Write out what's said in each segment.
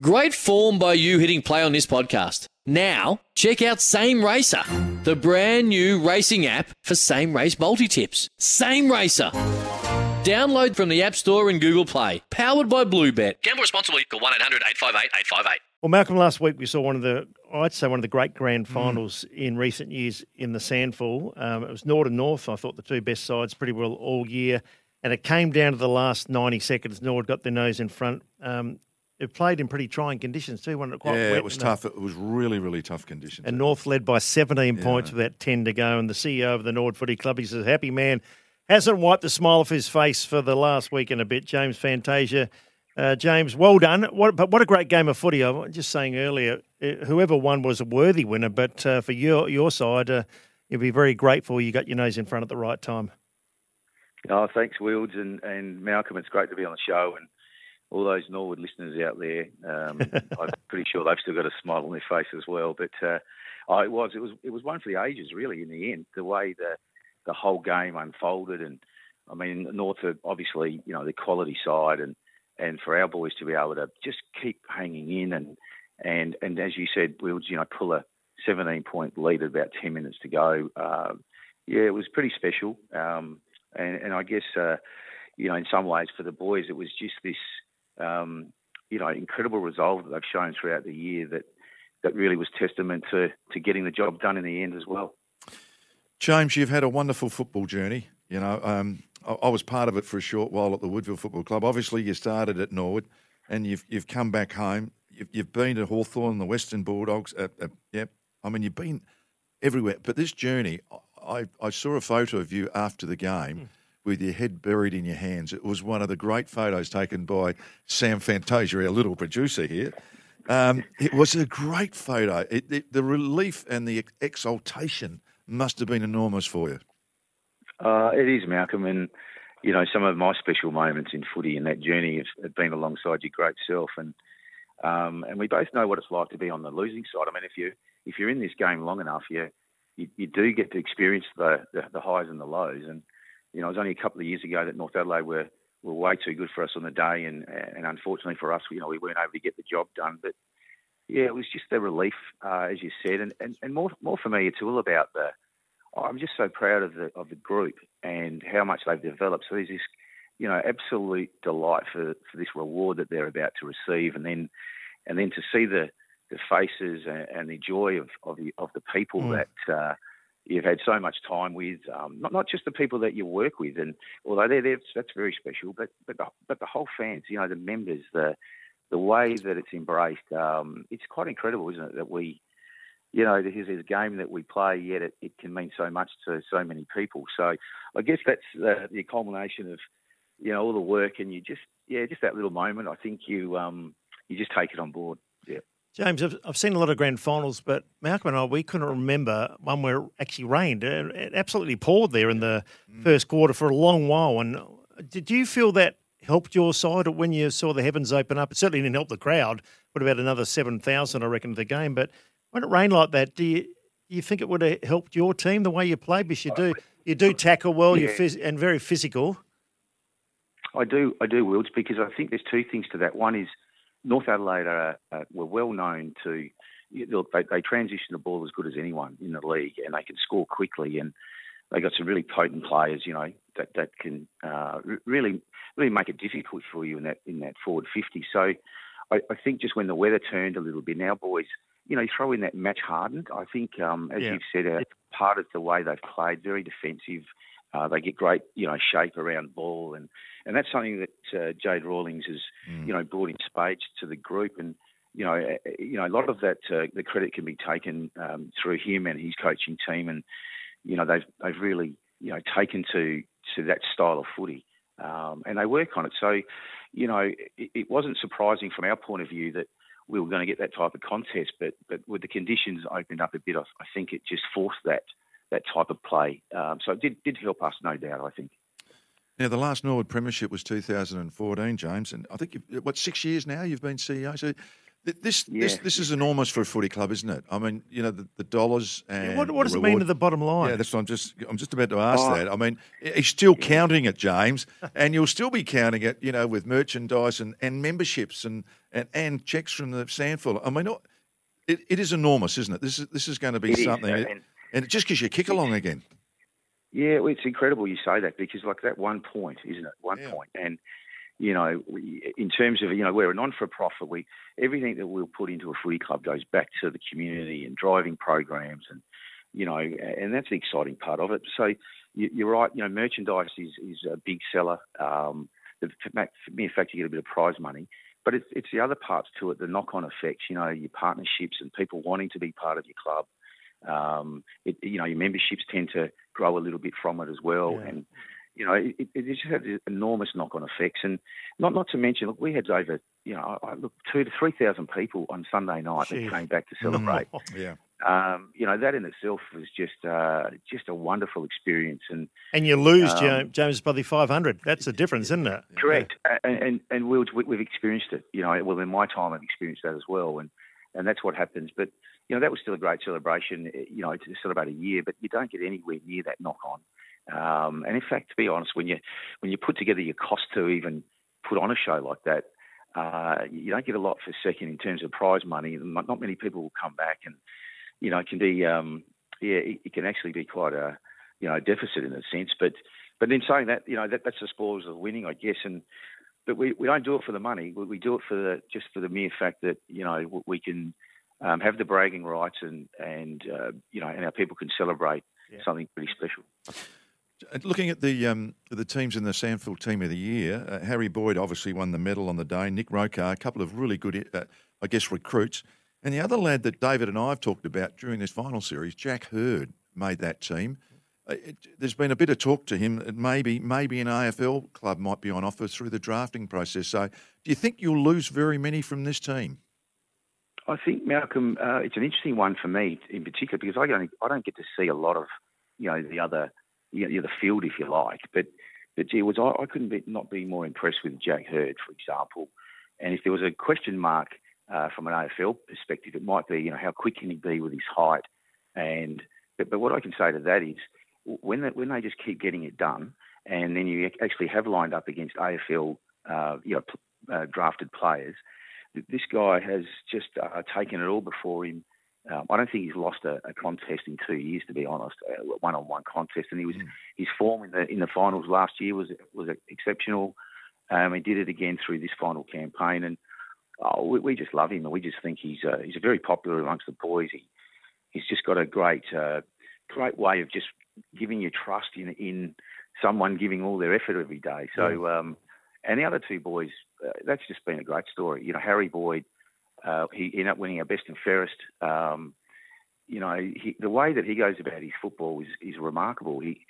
Great form by you hitting play on this podcast. Now, check out Same Racer, the brand new racing app for same race multi tips. Same Racer. Download from the App Store and Google Play. Powered by Bluebet. Gamble responsibly. Call 1 800 858 858. Well, Malcolm, last week we saw one of the, I'd say one of the great grand finals in recent years in the SANFL. Um, it was North and North. I thought the two best sides pretty well all year. And it came down to the last 90 seconds. Norwood got their nose in front. Um, it played in pretty trying conditions too, wasn't it? Quite yeah, wet it was and, tough. It was really, really tough conditions. And North led by 17 Yeah. points with about 10 to go. And the CEO of the Norwood Footy Club, he says, happy man, hasn't wiped the smile off his face for the last week and a bit. James Fantasia. Uh, James, well done. What, but what a great game of footy. I was just saying earlier, uh, whoever won was a worthy winner. But uh, for your, your side, uh, you'll be very grateful you got your nose in front at the right time. Oh, thanks, Wilds and, and Malcolm. It's great to be on the show and all those Norwood listeners out there. Um, I'm pretty sure they've still got a smile on their face as well. But uh, oh, it was it was it was one for the ages, really. In the end, the way the the whole game unfolded, and I mean, North are obviously you know the quality side, and and for our boys to be able to just keep hanging in and and and as you said, Wilds, you know, pull a 17 point lead at about 10 minutes to go. Um, yeah, it was pretty special. Um, and, and I guess, uh, you know, in some ways for the boys, it was just this, um, you know, incredible resolve that they've shown throughout the year that, that really was testament to, to getting the job done in the end as well. James, you've had a wonderful football journey. You know, um, I, I was part of it for a short while at the Woodville Football Club. Obviously, you started at Norwood, and you've you've come back home. You've, you've been to Hawthorn, the Western Bulldogs. Uh, uh, yep, I mean, you've been everywhere. But this journey, I, I saw a photo of you after the game. With your head buried in your hands. It was one of the great photos taken by Sam Fantasia, our little producer here. Um, it was a great photo. It, it, the relief and the exaltation must have been enormous for you. Uh, it is, Malcolm, and you know some of my special moments in footy and that journey have, have been alongside your great self, and um, and we both know what it's like to be on the losing side. I mean, if you if you're in this game long enough, you you, you do get to experience the, the the highs and the lows. And you know, it was only a couple of years ago that North Adelaide were were way too good for us on the day, and and unfortunately for us, you know, we weren't able to get the job done. But yeah, it was just the relief, uh, as you said, and, and and more more for me, it's all about the. I'm just so proud of the of the group and how much they've developed. So there's this, you know, absolute delight for, for this reward that they're about to receive, and then and then to see the the faces and, and the joy of of the of the people Mm. that uh, you've had so much time with, um, not not just the people that you work with, and although they're there, that's very special, but but the, but the whole fans, you know, the members, the the way that it's embraced, um, it's quite incredible, isn't it? That we, you know, this is a game that we play, yet it, it can mean so much to so many people. So I guess that's the, the culmination of, you know, all the work, and you just, yeah, just that little moment. I think you, um, you just take it on board. Yeah. James, I've, I've seen a lot of grand finals, but Malcolm and I, we couldn't remember one where it actually rained. It, it absolutely poured there in the first mm. quarter for a long while. And uh, did you feel that helped your side when you saw the heavens open up? It certainly didn't help the crowd. Would have had another 7,000, I reckon, at the game. But when it rained like that, do you, do you think it would have helped your team the way you play? Because you do, you do tackle well you're phys- and very physical. I do, I do, Wilds, because I think there's two things to that. One is North Adelaide are, uh, were well known to. know, They, they transition the ball as good as anyone in the league, and they can score quickly. And they got some really potent players, you know, that that can uh, really really make it difficult for you in that in that forward fifty. So I, I think just when the weather turned a little bit, now boys, you know, you throw in that match hardened. I think, um, as Yeah. you've said, uh, part of the way they've played, very defensive. Uh, they get great, you know, shape around ball, and, and that's something that uh, Jade Rawlings has, you know, brought in spades to the group. And you know, uh, you know, a lot of that uh, the credit can be taken um, through him and his coaching team, and you know, they've they've really you know taken to to that style of footy, um, and they work on it. So, you know, it, it wasn't surprising from our point of view that we were going to get that type of contest. But but with the conditions opened up a bit, I, I think it just forced that that type of play. Um, so it did did help us, no doubt. I think. Now, the last Norwood Premiership was 2014, James, and I think you've, what six years now you've been CEO. So this Yeah. this this is enormous for a footy club, isn't it? I mean, you know, the, the dollars and what what the does it mean reward- to the bottom line? Yeah, that's what I'm just I'm just about to ask Oh. that. I mean, he's still counting it, James, and you'll still be counting it, you know, with merchandise and, and memberships and, and and checks from the SANFL. I mean, it, it is enormous, isn't it? This is this is going to be It is, something, and- and it just gives you a kick along again. Yeah, well, it's incredible you say that because, like, that one point, isn't it? One Yeah. point. And, you know, we, in terms of, you know, we're a non for profit. We Everything that we'll put into a footy club goes back to the community and driving programs and, you know, and that's the exciting part of it. So you, you're right, you know, merchandise is, is a big seller. Um, the mere fact you get a bit of prize money. But it's, it's the other parts to it, the knock on effects, you know, your partnerships and people wanting to be part of your club. Um, it, you know, your memberships tend to grow a little bit from it as well, Yeah. and you know, it, it just has enormous knock-on effects. And not not to mention, look, we had over, you know, I, I- look, two to three thousand people on Sunday night Gee. that came back to celebrate. Yeah. um, you know, that in itself was just uh, just a wonderful experience. And And you lose, Um, James, by the 500. That's the difference, isn't it? Correct, and and, and we'll, we've experienced it. You know, well, in my time, I've experienced that as well, and and that's what happens. But you know, that was still a great celebration. eh, You know, to celebrate a year, but you don't get anywhere near that knock on. Um, and in fact, to be honest, when you when you put together your cost to even put on a show like that, uh, you don't get a lot for second in terms of prize money. Not many people will come back, and you know, it can be um, yeah, it, it can actually be quite a you know deficit in a sense. But but in saying that, you know, that, that's the spoils of winning, I guess. And but we, we don't do it for the money. We, we do it for the just for the mere fact that you know we can um, have the bragging rights and and uh, you know and our people can celebrate Yeah. something pretty special. Looking at the um, the teams in the SANFL Team of the Year, uh, Harry Boyd obviously won the medal on the day. Nick Rokar, a couple of really good, uh, I guess, recruits. And the other lad that David and I have talked about during this final series, Jack Hurd, made that team. Uh, it, there's been a bit of talk to him that maybe maybe an AFL club might be on offer through the drafting process. So, do you think you'll lose very many from this team? I think Malcolm, uh, it's an interesting one for me in particular because I don't I don't get to see a lot of you know the other you know, the field if you like, but but gee, was I, I couldn't be, not be more impressed with Jack Hurd, for example. And if there was a question mark uh, from an AFL perspective, it might be you know how quick can he be with his height, and but, but what I can say to that is when they, when they just keep getting it done, and then you actually have lined up against AFL uh, you know p- uh, drafted players this guy has just uh, taken it all before him. Um, I don't think he's lost a, a contest in two years, to be honest, a one-on-one contest. And he was his form in the in the finals last year was was exceptional. Um, he did it again through this final campaign, and oh, we, we just love him, and we just think he's uh, he's very popular amongst the boys. He he's just got a great uh, great way of just giving you trust in in someone giving all their effort every day. So. Um, and the other two boys, uh, that's just been a great story. You know, Harry Boyd, uh, he ended up winning our best and fairest. Um, you know, he, the way that he goes about his football is, is remarkable. He,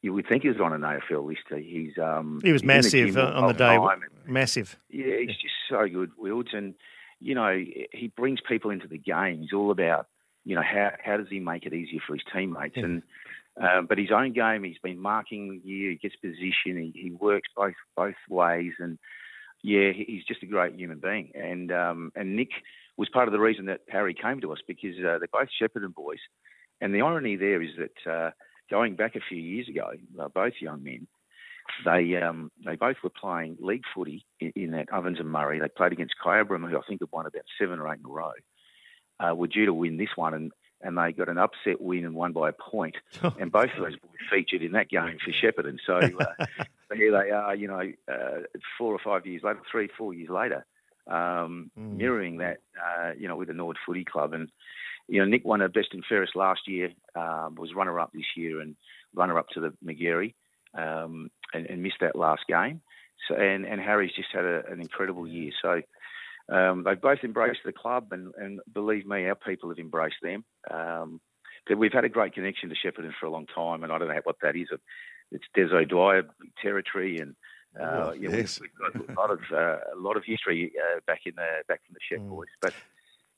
you would think he was on an AFL list. He's um, He was the massive gym uh, on the day. time. Massive. Yeah, he's just so good, Wilds, and you know he brings people into the game. He's all about you know how how does he make it easier for his teammates, and um, but his own game, he's been marking the year. He gets position. He, he works both both ways, and yeah, he's just a great human being. And um, and Nick was part of the reason that Harry came to us because uh, they're both Shepparton boys, and the irony there is that uh, going back a few years ago, they're both young men. They um, they both were playing league footy in, in that Ovens and Murray. They played against Kyabram, who I think have won about seven or eight in a row. Uh, were due to win this one, and, and they got an upset win and won by a point. and both of those boys featured in that game for Shepparton. So uh, here they are, you know, uh, four or five years later, three, four years later, um, mirroring that, uh, you know, with the Norwood Footy Club. And, you know, Nick won a best and fairest last year, um, was runner up this year and runner up to the Magarey um, and, and missed that last game. So, and, and Harry's just had a, an incredible year. So um, they've both embraced the club, and, and believe me, our people have embraced them. Um, we've had a great connection to Shepparton for a long time, and I don't know what that is. It's Deso Dwyer territory, and Uh, Oh, yeah, yes. we've, we've got a lot of uh, a lot of history uh, back in the back from the Shep Mm. boys, but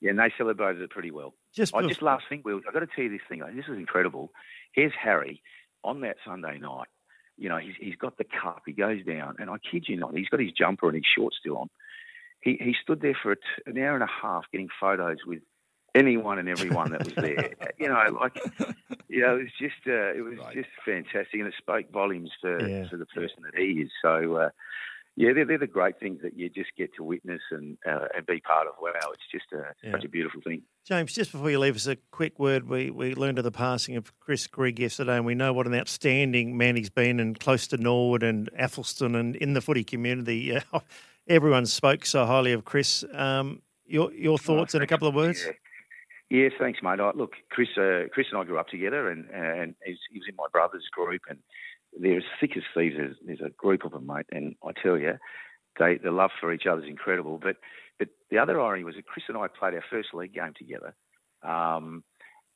yeah, and they celebrated it pretty well. Just I just last thing, Will, I've got to tell you this thing. This is incredible. Here's Harry on that Sunday night. You know, he's, he's got the cup. He goes down, and I kid you not, he's got his jumper and his shorts still on. He he stood there for a t- an hour and a half getting photos with anyone and everyone that was there. you know, like you know, it was just uh, it was just fantastic, and it spoke volumes for Yeah. for the person that he is. So. Uh, yeah, they're, they're the great things that you just get to witness and uh, and be part of. Wow, it's just a, Yeah. such a beautiful thing. James, just before you leave us, a quick word. We we learned of the passing of Chris Grigg yesterday, and we know what an outstanding man he's been, and close to Norwood and Athelstone, and in the footy community. Everyone spoke so highly of Chris. Um, your your thoughts in a couple of words? Yeah. Yes, thanks, mate. I, look, Chris, uh, Chris and I grew up together, and and he's, he was in my brother's group, and they're as thick as thieves. There's, there's a group of them, mate, and I tell you, they the love for each other is incredible. But but the other irony was that Chris and I played our first league game together, um,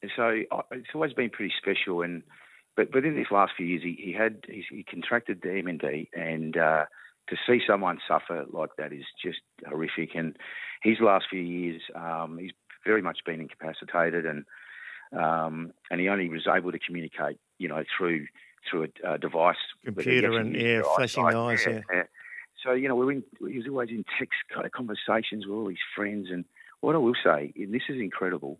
and so I, it's always been pretty special. And but but in these last few years, he, he had he, he contracted the MND, and uh, to see someone suffer like that is just horrific. And his last few years, um, he's very much been incapacitated, and um, and he only was able to communicate, you know, through through a, a device, Computer and, yeah, flashing eyes, yeah. So you know, we're in. He was always in text kind of conversations with all his friends, and what I will say, and this is incredible.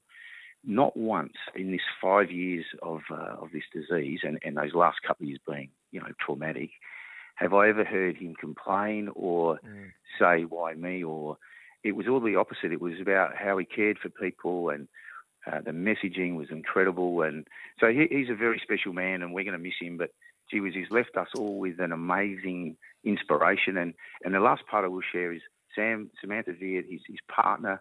Not once in this five years of uh, of this disease, and, and those last couple of years being, you know, traumatic, have I ever heard him complain or Mm. say why me or it was all the opposite. It was about how he cared for people and uh, the messaging was incredible. And so he, he's a very special man and we're going to miss him. But gee whiz, he's left us all with an amazing inspiration. And, and the last part I will share is Sam, Samantha Viet, his, his partner,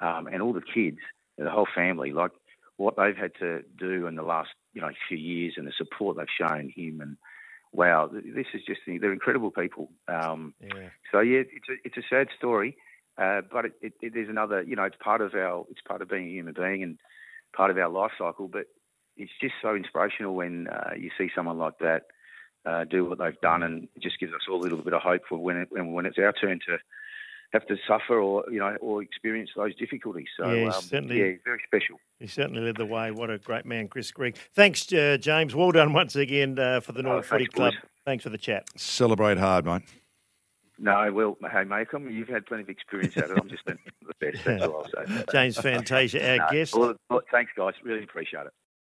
um, and all the kids, the whole family, like what they've had to do in the last, you know, few years and the support they've shown him and wow, this is just they're incredible people. Um, Yeah. so yeah, it's a it's a sad story, uh, but it, it, it is another. You know, it's part of our it's part of being a human being and part of our life cycle. But it's just so inspirational when uh, you see someone like that uh, do what they've done, and it just gives us all a little bit of hope for when it, when when it's our turn to have to suffer or you know or experience those difficulties. So Yeah, um, certainly. yeah, very special. He certainly led the way. What a great man, Chris Grigg. Thanks, uh, James. Well done once again uh, for the North Oh, Footy thanks, Club. boys. Thanks for the chat. Celebrate hard, mate. No, well, hey, Malcolm, you've had plenty of experience at it. I'm just the best. That's all I'll say. James Fantasia, our No, guest. well, well, thanks, guys. Really appreciate it.